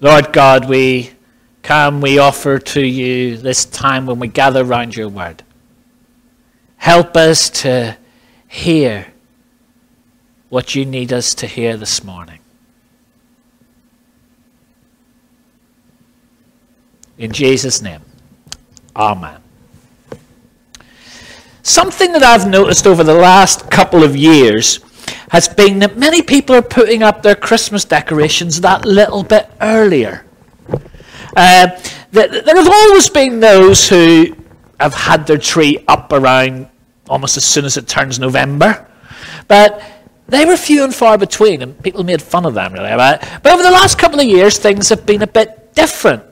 Lord God, we come, we offer to you this time when we gather round your word. Help us to hear what you need us to hear this morning. In Jesus' name, Amen. Something that I've noticed over the last couple of years has been that many people are putting up their Christmas decorations that little bit earlier. Uh, there have always been those who have had their tree up around almost as soon as it turns November. But they were few and far between, and people made fun of them really. But over the last couple of years, things have been a bit different.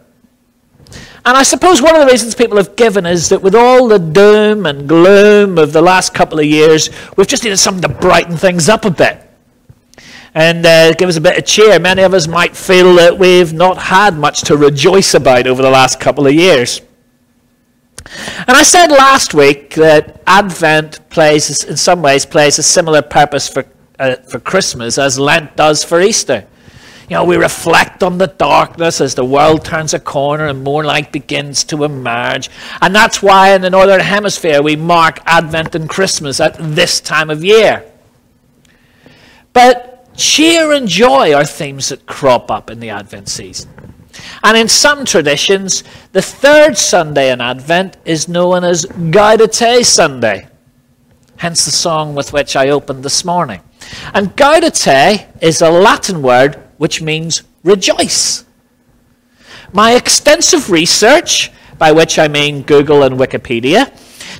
And I suppose one of the reasons people have given is that with all the doom and gloom of the last couple of years, we've just needed something to brighten things up a bit and uh, give us a bit of cheer. Many of us might feel that we've not had much to rejoice about over the last couple of years. And I said last week that Advent plays, in some ways, plays a similar purpose for, uh, for Christmas as Lent does for Easter. You know, we reflect on the darkness as the world turns a corner and more light begins to emerge. And that's why in the Northern Hemisphere we mark Advent and Christmas at this time of year. But cheer and joy are themes that crop up in the Advent season. And in some traditions, the third Sunday in Advent is known as Gaudete Sunday, hence the song with which I opened this morning. And Gaudete is a Latin word which means rejoice. My extensive research, by which I mean Google and Wikipedia,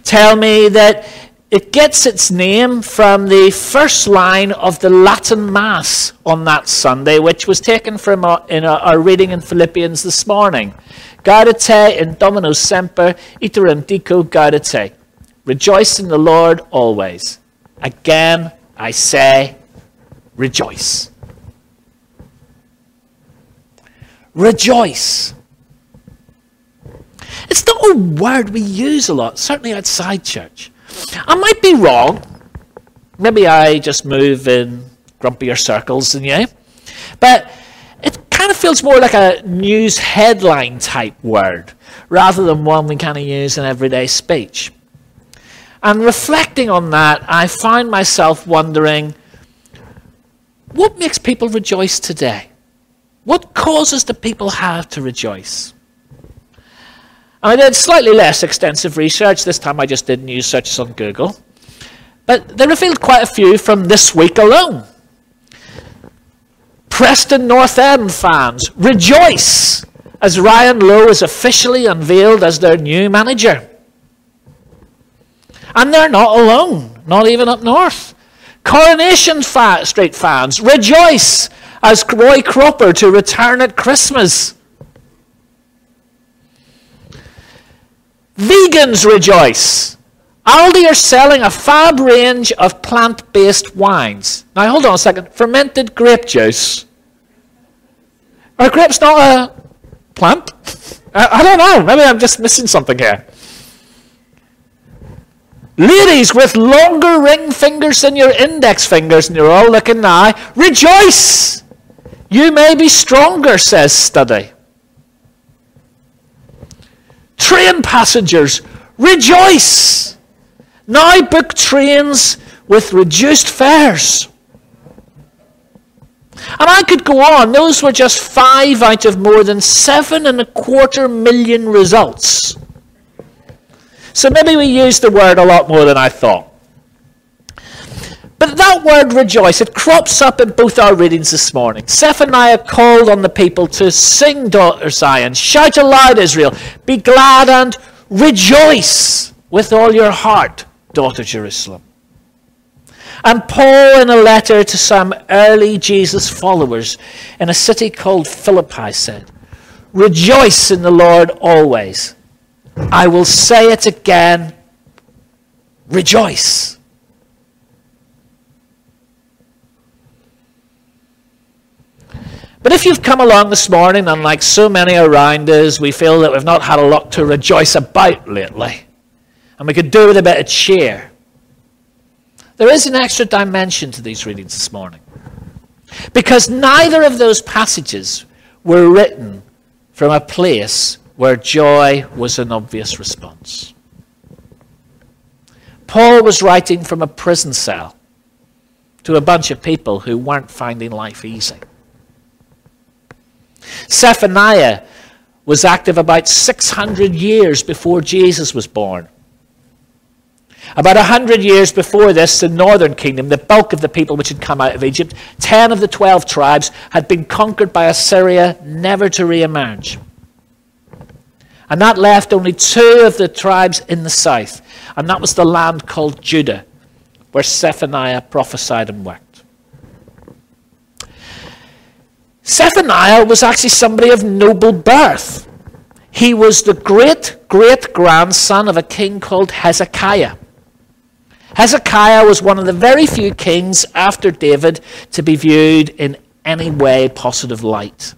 tell me that it gets its name from the first line of the Latin Mass on that Sunday, which was taken from our, in our, our reading in Philippians this morning. Gaudete in Domino semper, iterum dico gaudete. Rejoice in the Lord always. Again, I say, rejoice. Rejoice. It's not a word we use a lot, certainly outside church. I might be wrong. Maybe I just move in grumpier circles than you. But it kind of feels more like a news headline type word rather than one we kind of use in everyday speech. And reflecting on that, I find myself wondering what makes people rejoice today? What causes the people have to rejoice? I did slightly less extensive research. This time I just did news searches on Google. But they revealed quite a few from this week alone. Preston North End fans rejoice as Ryan Lowe is officially unveiled as their new manager. And they're not alone, not even up north. Coronation Street fans rejoice as Roy Cropper to return at Christmas. Vegans rejoice. Aldi are selling a fab range of plant based wines. Now, hold on a second. Fermented grape juice. Are grapes not a plant? I, I don't know. Maybe I'm just missing something here. Ladies with longer ring fingers than your index fingers, and you're all looking now, rejoice! You may be stronger, says study. Train passengers, rejoice! Now book trains with reduced fares. And I could go on. Those were just five out of more than seven and a quarter million results. So maybe we use the word a lot more than I thought. But that word rejoice, it crops up in both our readings this morning. Zephaniah called on the people to sing, daughter Zion, shout aloud, Israel, be glad and rejoice with all your heart, daughter Jerusalem. And Paul, in a letter to some early Jesus followers in a city called Philippi, said, Rejoice in the Lord always. I will say it again, rejoice. But if you've come along this morning and, like so many around us, we feel that we've not had a lot to rejoice about lately, and we could do with a bit of cheer, there is an extra dimension to these readings this morning. Because neither of those passages were written from a place where joy was an obvious response. Paul was writing from a prison cell to a bunch of people who weren't finding life easy. Zephaniah was active about 600 years before Jesus was born. About 100 years before this, the northern kingdom, the bulk of the people which had come out of Egypt, 10 of the 12 tribes, had been conquered by Assyria, never to re emerge. And that left only two of the tribes in the south, and that was the land called Judah, where Zephaniah prophesied and worked. Zephaniah was actually somebody of noble birth. He was the great great grandson of a king called Hezekiah. Hezekiah was one of the very few kings after David to be viewed in any way positive light.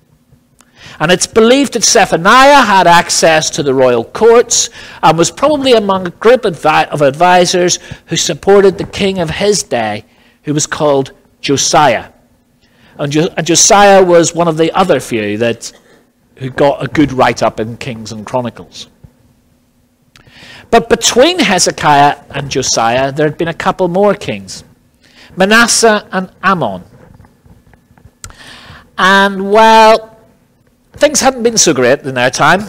And it's believed that Zephaniah had access to the royal courts and was probably among a group of advisors who supported the king of his day, who was called Josiah. And, Josiah was one of the other few that who got a good write up in Kings and Chronicles. But between Hezekiah and Josiah, there had been a couple more kings Manasseh and Amon. And well, things hadn't been so great in their time.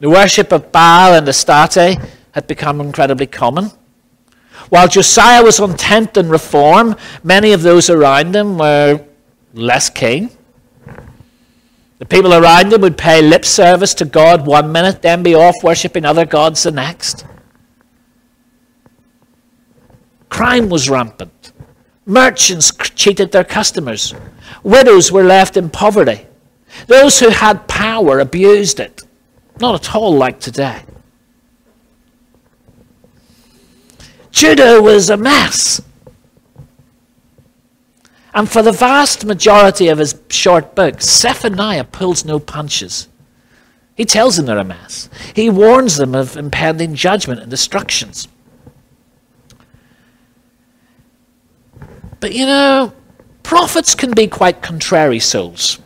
The worship of Baal and Astarte had become incredibly common. While Josiah was intent on reform, many of those around him were less keen. The people around him would pay lip service to God one minute, then be off worshipping other gods the next. Crime was rampant. Merchants cheated their customers. Widows were left in poverty. Those who had power abused it. Not at all like today. Judah was a mess. And for the vast majority of his short book, Zephaniah pulls no punches. He tells them they're a mess. He warns them of impending judgment and destructions. But you know, prophets can be quite contrary souls.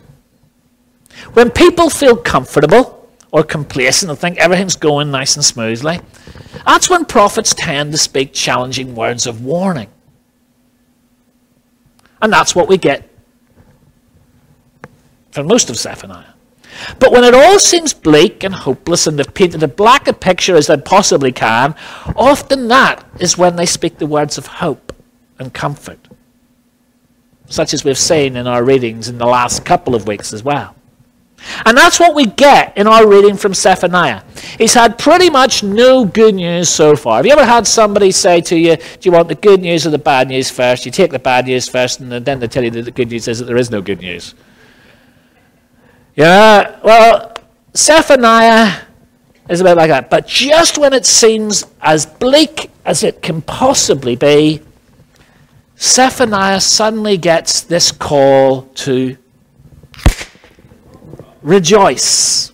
When people feel comfortable or complacent and think everything's going nice and smoothly, that's when prophets tend to speak challenging words of warning. And that's what we get from most of Zephaniah. But when it all seems bleak and hopeless and they've painted as black a picture as they possibly can, often that is when they speak the words of hope and comfort, such as we've seen in our readings in the last couple of weeks as well. And that's what we get in our reading from Zephaniah. He's had pretty much no good news so far. Have you ever had somebody say to you, Do you want the good news or the bad news first? You take the bad news first, and then they tell you that the good news is that there is no good news. Yeah, well, Zephaniah is a bit like that. But just when it seems as bleak as it can possibly be, Zephaniah suddenly gets this call to rejoice.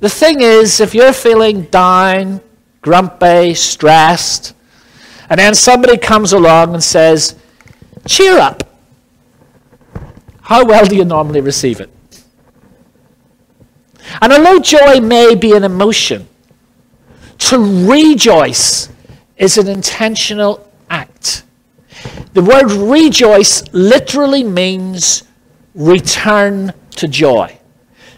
The thing is, if you're feeling down, grumpy, stressed, and then somebody comes along and says, cheer up, how well do you normally receive it? And although joy may be an emotion, to rejoice is an intentional. The word rejoice literally means return to joy.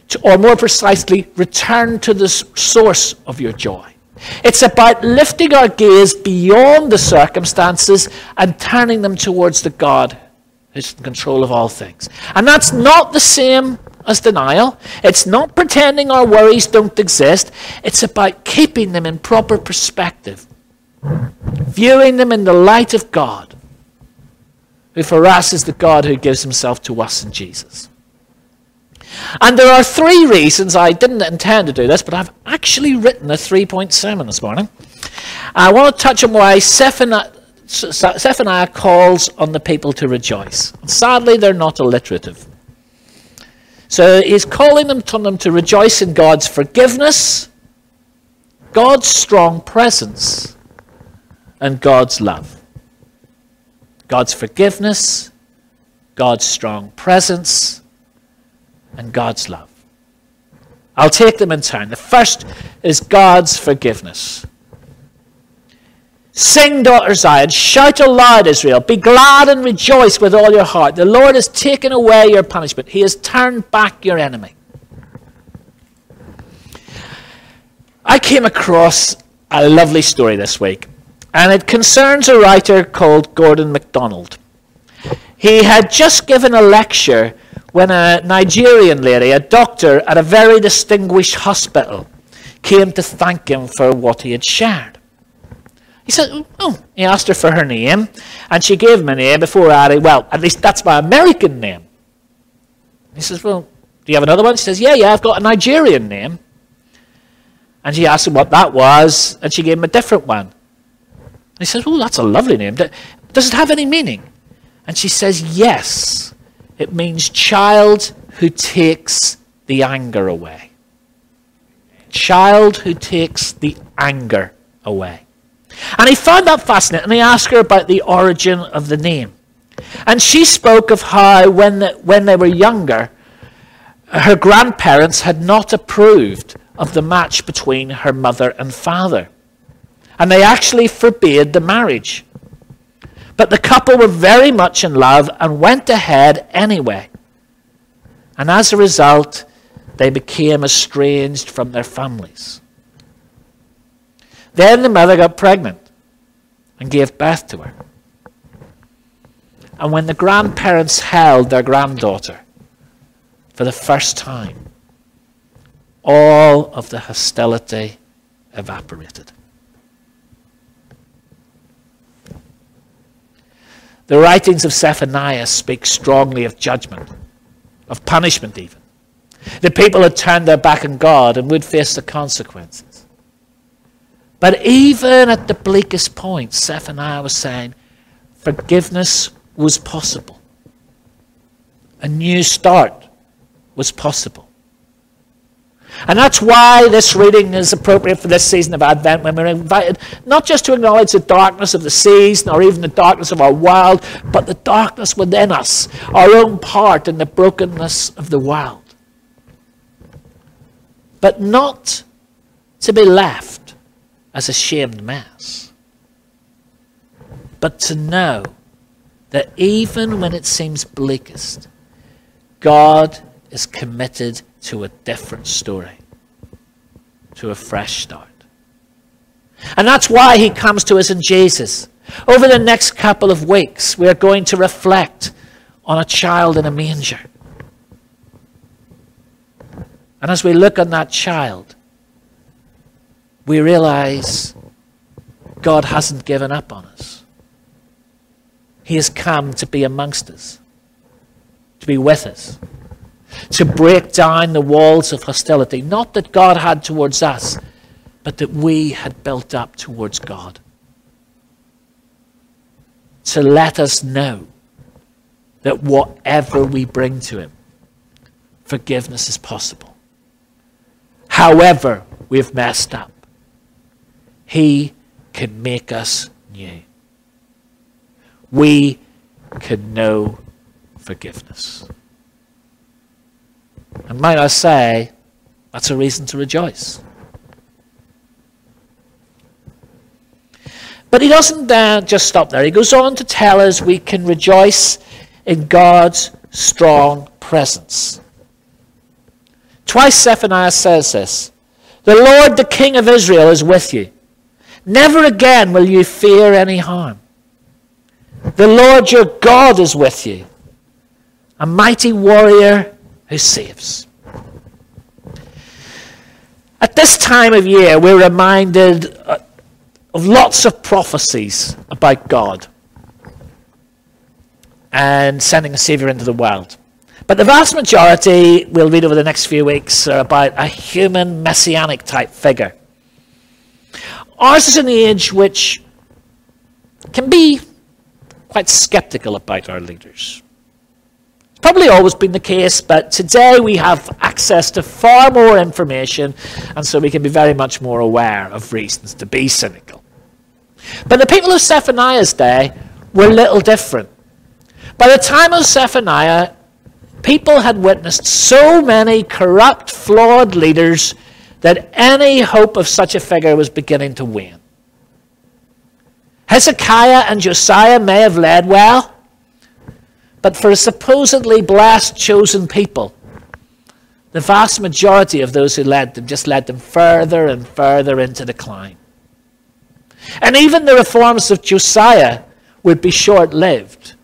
To, or more precisely, return to the source of your joy. It's about lifting our gaze beyond the circumstances and turning them towards the God who's in control of all things. And that's not the same as denial. It's not pretending our worries don't exist. It's about keeping them in proper perspective, viewing them in the light of God who for us is the God who gives himself to us in Jesus. And there are three reasons I didn't intend to do this, but I've actually written a three point sermon this morning. I want to touch on why Zephaniah, calls on the people to rejoice. Sadly, they're not alliterative. So he's calling them, them to rejoice in God's forgiveness, God's strong presence, and God's love. God's forgiveness, God's strong presence, and God's love. I'll take them in turn. The first is God's forgiveness. Sing, daughter Zion, shout aloud, Israel. Be glad and rejoice with all your heart. The Lord has taken away your punishment, He has turned back your enemy. I came across a lovely story this week, and it concerns a writer called Gordon MacDonald. He had just given a lecture when a Nigerian lady, a doctor at a very distinguished hospital, came to thank him for what he had shared. He said, Oh, he asked her for her name, and she gave him a name before adding, Well, at least that's my American name. He says, Well, do you have another one? She says, Yeah, yeah, I've got a Nigerian name. And she asked him what that was, and she gave him a different one. He says, Oh, that's a lovely name. Does it have any meaning? And she says, Yes. It means child who takes the anger away. Child who takes the anger away. And he found that fascinating, and he asked her about the origin of the name. And she spoke of how, when, the, when they were younger, her grandparents had not approved of the match between her mother and father. And they actually forbade the marriage. But the couple were very much in love and went ahead anyway. And as a result, they became estranged from their families. Then the mother got pregnant and gave birth to her. And when the grandparents held their granddaughter for the first time, all of the hostility evaporated. The writings of Zephaniah speak strongly of judgment, of punishment even. The people had turned their back on God and would face the consequences. But even at the bleakest point, Zephaniah was saying forgiveness was possible. A new start was possible. And that's why this reading is appropriate for this season of Advent when we're invited not just to acknowledge the darkness of the seas, nor even the darkness of our world, but the darkness within us, our own part in the brokenness of the world. But not to be left as a shamed mess. But to know that even when it seems bleakest, God is committed to a different story, to a fresh start. And that's why he comes to us in Jesus. Over the next couple of weeks, we are going to reflect on a child in a manger. And as we look on that child, we realize God hasn't given up on us. He has come to be amongst us, to be with us, to break down the walls of hostility, not that God had towards us, but that we had built up towards God. To let us know that whatever we bring to Him, forgiveness is possible. However, we've messed up, he can make us new. We can know forgiveness. And might I say, that's a reason to rejoice. But he doesn't uh, just stop there. He goes on to tell us we can rejoice in God's strong presence. Twice Zephaniah says this The Lord, the King of Israel, is with you. Never again will you fear any harm. The Lord your God is with you, a mighty warrior who saves. At this time of year, we're reminded uh, of lots of prophecies about God and sending a Savior into the world. But the vast majority we'll read over the next few weeks are about a human messianic type figure Ours is an age which can be quite skeptical about our leaders. Probably always been the case, but today we have access to far more information, and so we can be very much more aware of reasons to be cynical. But the people of Zephaniah's day were little different. By the time of Zephaniah, people had witnessed so many corrupt, flawed leaders that any hope of such a figure was beginning to wane. Hezekiah and Josiah may have led well, but for a supposedly blessed, chosen people, the vast majority of those who led them just led them further and further into decline. And even the reforms of Josiah would be short lived.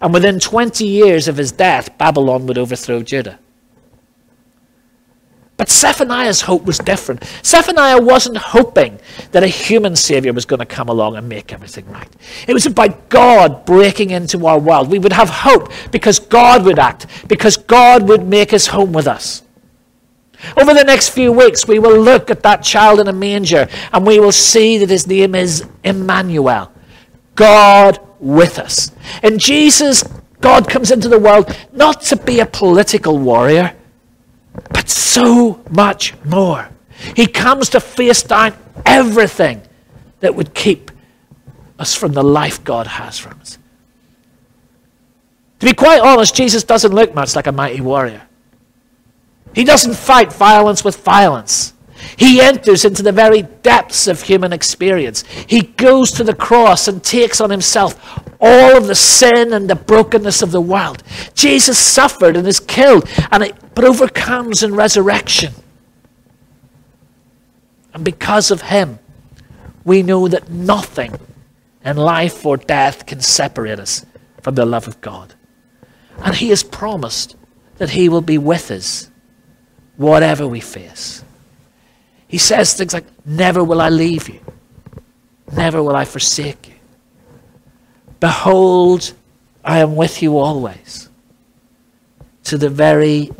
And within 20 years of his death, Babylon would overthrow Judah. But Zephaniah's hope was different. Zephaniah wasn't hoping that a human Savior was going to come along and make everything right. It was about God breaking into our world. We would have hope because God would act, because God would make his home with us. Over the next few weeks, we will look at that child in a manger and we will see that his name is Emmanuel, God with us. In Jesus, God comes into the world not to be a political warrior but so much more. He comes to face down everything that would keep us from the life God has for us. To be quite honest, Jesus doesn't look much like a mighty warrior. He doesn't fight violence with violence. He enters into the very depths of human experience. He goes to the cross and takes on himself all of the sin and the brokenness of the world. Jesus suffered and is killed, and it, but overcomes in resurrection. And because of him, we know that nothing in life or death can separate us from the love of God. And he has promised that he will be with us, whatever we face. He says things like, Never will I leave you, never will I forsake you. Behold, I am with you always, to the very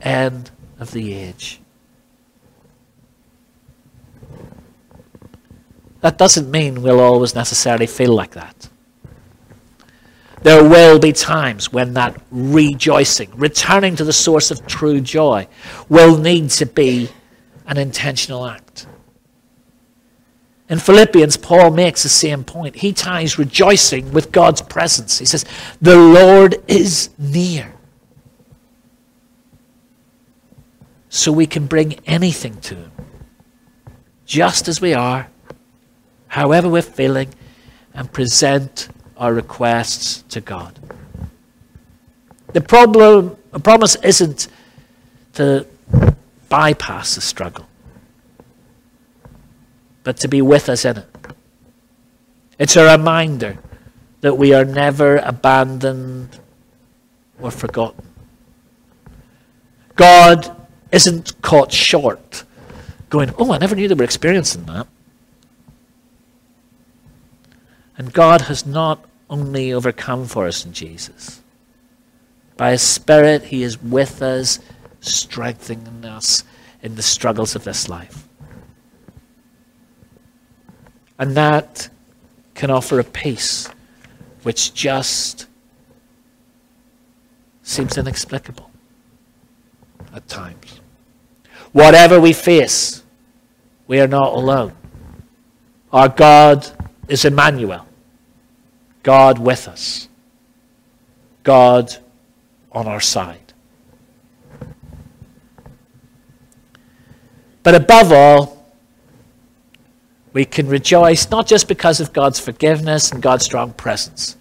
end of the age. That doesn't mean we'll always necessarily feel like that. There will be times when that rejoicing, returning to the source of true joy, will need to be an intentional act. In Philippians, Paul makes the same point. He ties rejoicing with God's presence. He says, The Lord is near. So we can bring anything to Him, just as we are, however we're feeling, and present our requests to God. The problem, the promise isn't to bypass the struggle, but to be with us in it. It's a reminder that we are never abandoned or forgotten. God isn't caught short, going, Oh, I never knew they were experiencing that. And God has not only overcome for us in Jesus, by His Spirit, He is with us strengthening us in the struggles of this life. And that can offer a peace which just seems inexplicable at times. Whatever we face, we are not alone. Our God is Emmanuel, God with us, God on our side. But above all, we can rejoice not just because of God's forgiveness and God's strong presence,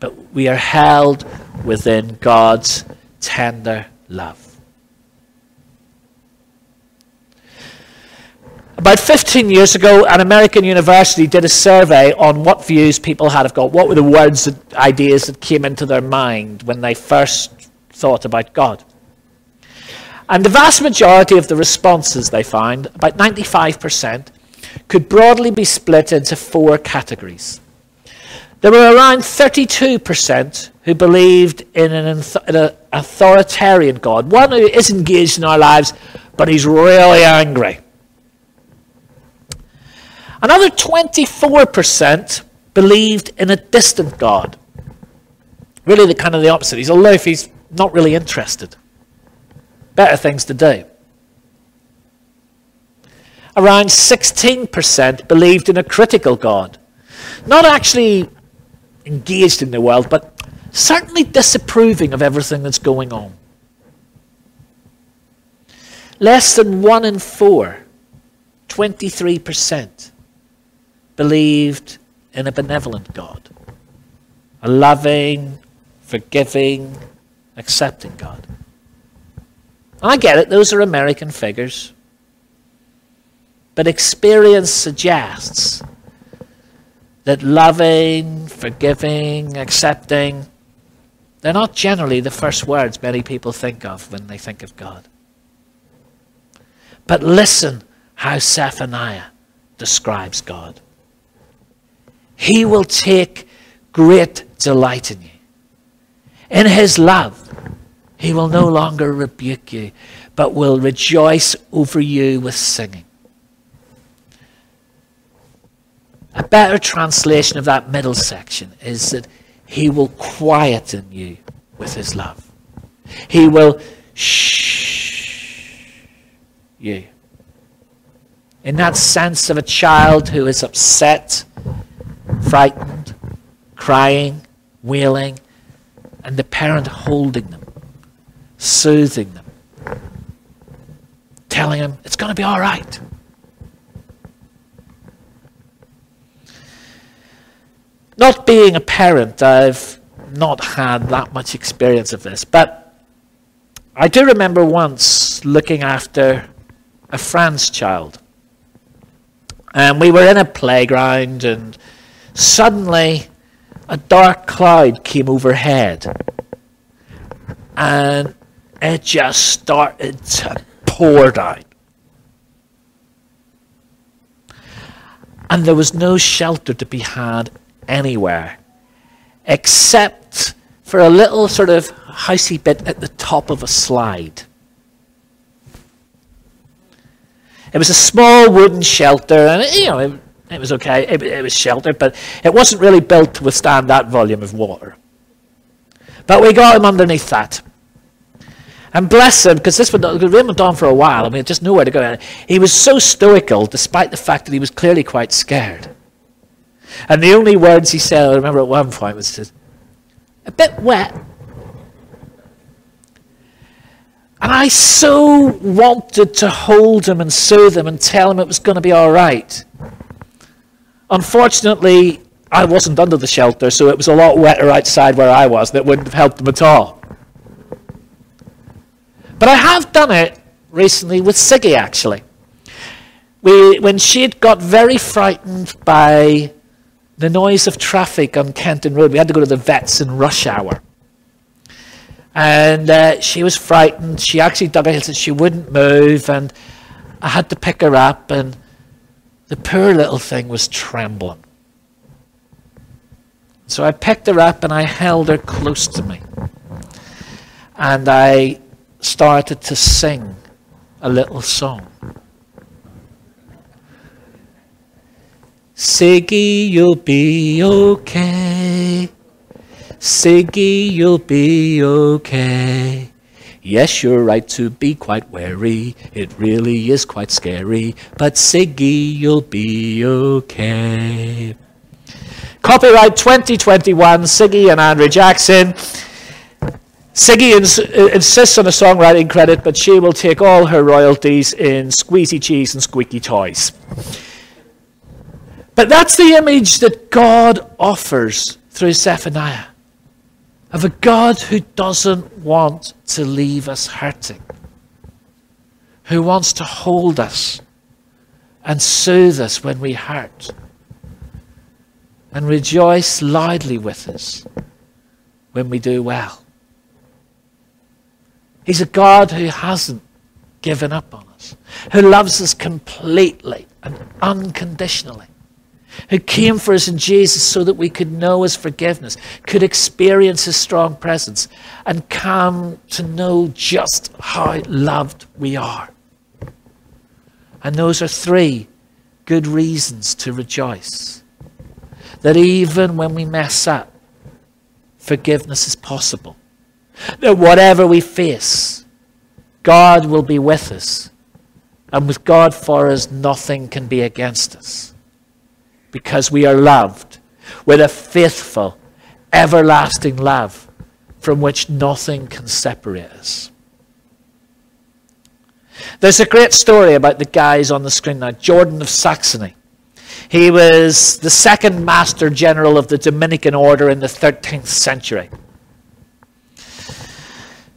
but we are held within God's tender love. About 15 years ago, an American university did a survey on what views people had of God. What were the words and ideas that came into their mind when they first thought about God? And the vast majority of the responses they found, about 95%, could broadly be split into four categories. There were around 32% who believed in an, in an authoritarian God, one who is engaged in our lives, but he's really angry. Another 24% believed in a distant God. Really, the kind of the opposite. He's alive, he's not really interested better things to do. Around 16% believed in a critical God. Not actually engaged in the world, but certainly disapproving of everything that's going on. Less than one in four, 23%, believed in a benevolent God, a loving, forgiving, accepting God. I get it, those are American figures. But experience suggests that loving, forgiving, accepting, they're not generally the first words many people think of when they think of God. But listen how Zephaniah describes God. He will take great delight in you. In his love, he will no longer rebuke you, but will rejoice over you with singing. A better translation of that middle section is that he will quieten you with his love. He will shh you. In that sense of a child who is upset, frightened, crying, wailing, and the parent holding them, soothing them, telling them it's going to be all right. Not being a parent, I've not had that much experience of this, but I do remember once looking after a friend's child. And we were in a playground, and suddenly a dark cloud came overhead. And it just started to pour down. And there was no shelter to be had anywhere except for a little sort of housey bit at the top of a slide. It was a small wooden shelter, and you know, it, it was okay. It, it was sheltered, but it wasn't really built to withstand that volume of water. But we got him underneath that. And bless him, because this would the rain went on for a while. I mean, just nowhere to go. He was so stoical, despite the fact that he was clearly quite scared. And the only words he said, I remember at one point, was a bit wet. And I so wanted to hold him and soothe him and tell him it was going to be all right. Unfortunately, I wasn't under the shelter, so it was a lot wetter outside where I was that wouldn't have helped him at all. But I have done it recently with Siggy, actually. We, when she'd got very frightened by the noise of traffic on Kenton Road. We had to go to the vets in rush hour. And uh, she was frightened. She actually dug her heels and she wouldn't move. And I had to pick her up, and the poor little thing was trembling. So I picked her up and I held her close to me. And I started to sing a little song. Siggy, you'll be okay. Siggy, you'll be okay. Yes, you're right to be quite wary. It really is quite scary. But Siggy, you'll be okay. Copyright 2021, Siggy and Andrew Jackson. Siggy ins- insists on a songwriting credit, but she will take all her royalties in squeezy cheese and squeaky toys. But that's the image that God offers through Zephaniah of a God who doesn't want to leave us hurting, who wants to hold us and soothe us when we hurt, and rejoice loudly with us when we do well. He's a God who hasn't given up on us, who loves us completely and unconditionally who came for us in Jesus so that we could know his forgiveness, could experience his strong presence, and come to know just how loved we are. And those are three good reasons to rejoice. That even when we mess up, forgiveness is possible. That whatever we face, God will be with us. And with God for us, nothing can be against us because we are loved with a faithful, everlasting love from which nothing can separate us. There's a great story about the guys on the screen now. Jordan of Saxony. He was the second master general of the Dominican order in the 13th century.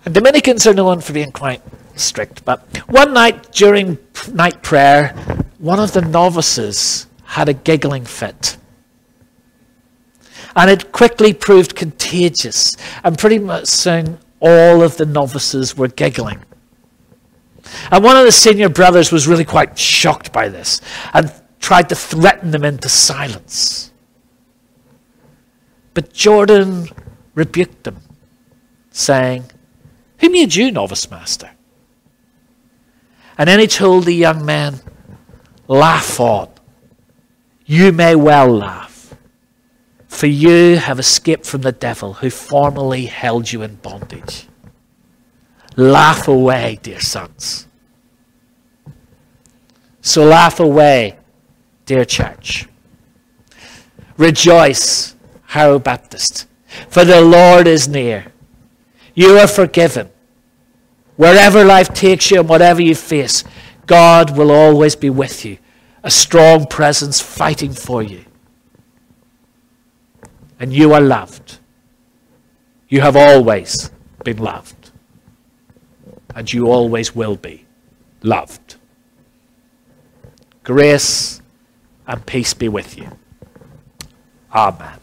And Dominicans are known for being quite strict, but one night during night prayer, one of the novices had a giggling fit. And it quickly proved contagious, and pretty much soon all of the novices were giggling. And one of the senior brothers was really quite shocked by this and tried to threaten them into silence. But Jordan rebuked them, saying, Who made you novice master? And then he told the young men, Laugh on. You may well laugh, for you have escaped from the devil who formerly held you in bondage. Laugh away, dear sons. So laugh away, dear church. Rejoice, Harrow Baptist, for the Lord is near. You are forgiven. Wherever life takes you and whatever you face, God will always be with you, a strong presence fighting for you. And you are loved. You have always been loved and you always will be loved. Grace and peace be with you. Amen.